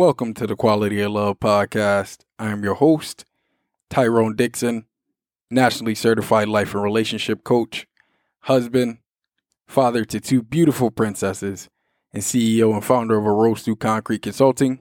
Welcome to the Quality of Love podcast. I am your host, Tyrone Dixon, nationally certified life and relationship coach, husband, father to two beautiful princesses, and CEO and founder of a Rose Through Concrete Consulting.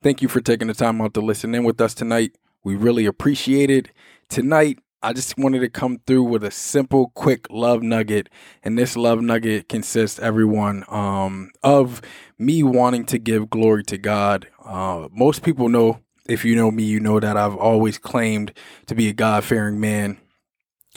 Thank you for taking the time out to listen in with us tonight. We really appreciate it. Tonight, I just wanted to come through with a simple, quick love nugget, and this love nugget consists, everyone, um, of me wanting to give glory to God. Uh, most people know, if you know me, you know that I've always claimed to be a God fearing man.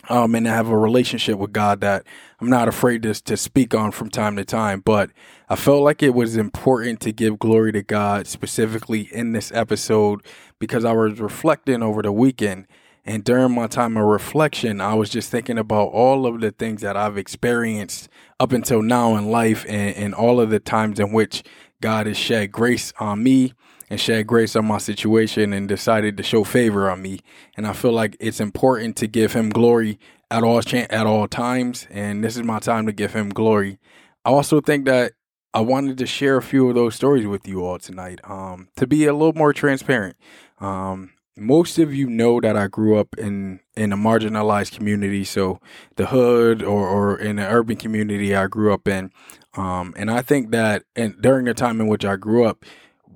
Um, and I have a relationship with God that I'm not afraid to, to speak on from time to time. But I felt like it was important to give glory to God specifically in this episode because I was reflecting over the weekend and during my time of reflection, I was just thinking about all of the things that I've experienced up until now in life and, and all of the times in which God has shed grace on me and shed grace on my situation and decided to show favor on me. And I feel like it's important to give him glory at all at all times. And this is my time to give him glory. I also think that I wanted to share a few of those stories with you all tonight um, to be a little more transparent. Um, most of you know that I grew up in in a marginalized community, so the hood or or in the urban community I grew up in, um, and I think that and during the time in which I grew up,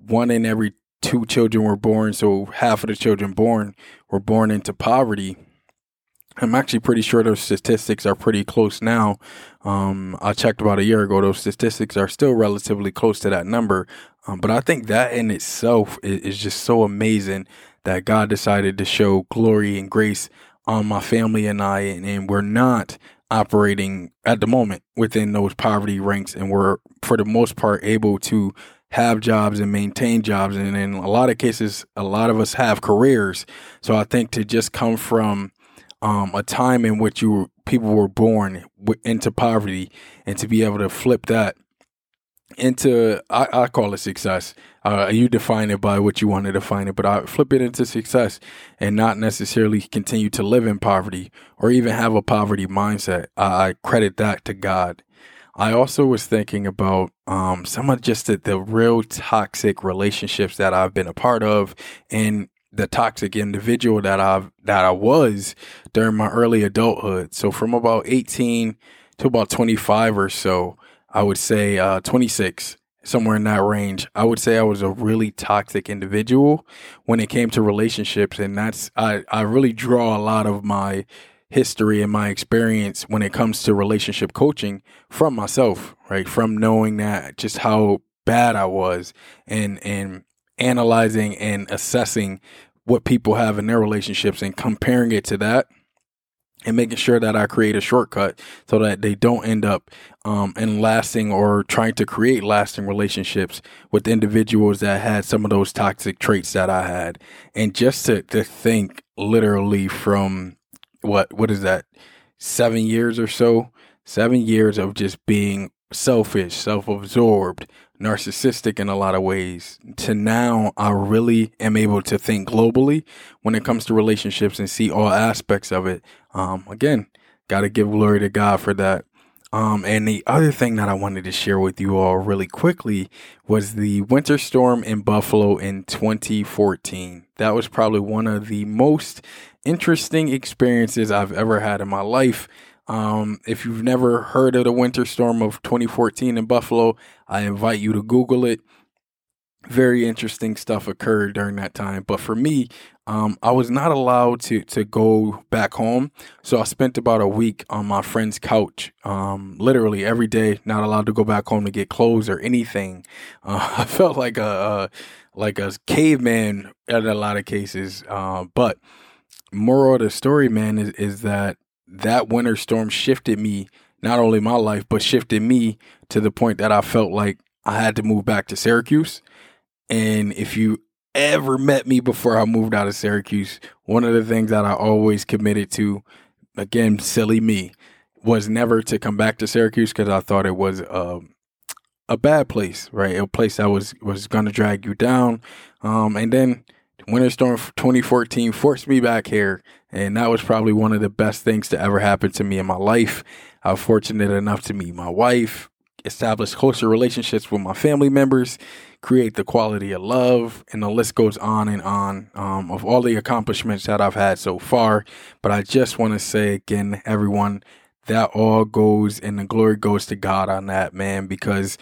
one in every two children were born, so half of the children born were born into poverty. I'm actually pretty sure those statistics are pretty close now. Um, I checked about a year ago; those statistics are still relatively close to that number. Um, but I think that in itself is, is just so amazing that God decided to show glory and grace on my family and I, and, and we're not operating at the moment within those poverty ranks, and we're for the most part able to have jobs and maintain jobs, and in a lot of cases, a lot of us have careers. So I think to just come from um, a time in which you were, people were born into poverty, and to be able to flip that into I, I call it success. Uh, you define it by what you want to define it, but I flip it into success and not necessarily continue to live in poverty or even have a poverty mindset. I, I credit that to God. I also was thinking about um, some of just the, the real toxic relationships that I've been a part of and the toxic individual that I've that I was during my early adulthood. So from about 18 to about 25 or so, I would say uh, 26, somewhere in that range. I would say I was a really toxic individual when it came to relationships, and that's I I really draw a lot of my history and my experience when it comes to relationship coaching from myself, right? From knowing that just how bad I was and and analyzing and assessing what people have in their relationships and comparing it to that and making sure that I create a shortcut so that they don't end up um, in lasting or trying to create lasting relationships with individuals that had some of those toxic traits that I had. And just to, to think literally from what what is that seven years or so, seven years of just being selfish, self-absorbed, narcissistic in a lot of ways to now I really am able to think globally when it comes to relationships and see all aspects of it. Um, again, got to give glory to God for that. Um, and the other thing that I wanted to share with you all really quickly was the winter storm in Buffalo in 2014. That was probably one of the most interesting experiences I've ever had in my life. Um, if you've never heard of the winter storm of 2014 in Buffalo, I invite you to Google it. Very interesting stuff occurred during that time. But for me, um, I was not allowed to to go back home, so I spent about a week on my friend's couch, um, literally every day. Not allowed to go back home to get clothes or anything. Uh, I felt like a, a, like a caveman in a lot of cases. Uh, but moral of the story, man, is is that that winter storm shifted me, not only my life, but shifted me to the point that I felt like I had to move back to Syracuse. And if you ever met me before I moved out of Syracuse, one of the things that I always committed to, again, silly me, was never to come back to Syracuse because I thought it was um, a bad place, right? A place that was was going to drag you down. Um, and then Winter Storm 2014 forced me back here, and that was probably one of the best things to ever happen to me in my life. I was fortunate enough to meet my wife, establish closer relationships with my family members, create the quality of love, and the list goes on and on um, of all the accomplishments that I've had so far. But I just want to say again, everyone, that all goes and the glory goes to God on that, man, because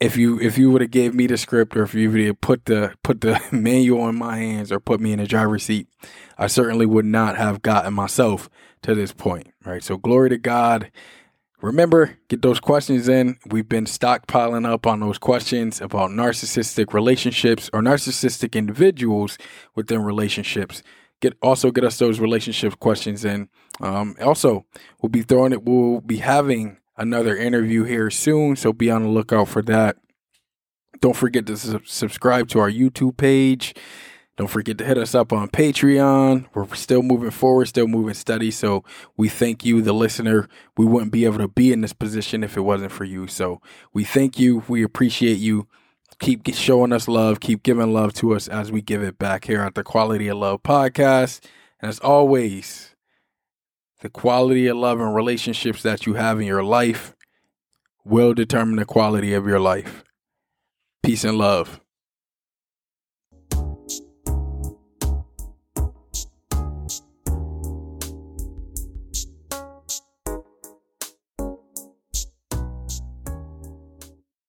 if you if you would have gave me the script or if you would have put the put the manual in my hands or put me in the driver's seat, I certainly would not have gotten myself to this point. Right. So glory to God. Remember, get those questions in. We've been stockpiling up on those questions about narcissistic relationships or narcissistic individuals within relationships. Get also get us those relationship questions in. Um, also, we'll be throwing it. We'll be having another interview here soon, so be on the lookout for that. Don't forget to su- subscribe to our YouTube page. Don't forget to hit us up on Patreon. We're still moving forward, still moving steady. So we thank you, the listener. We wouldn't be able to be in this position if it wasn't for you. So we thank you. We appreciate you. Keep showing us love. Keep giving love to us as we give it back here at the Quality of Love podcast. And as always, the quality of love and relationships that you have in your life will determine the quality of your life. Peace and love.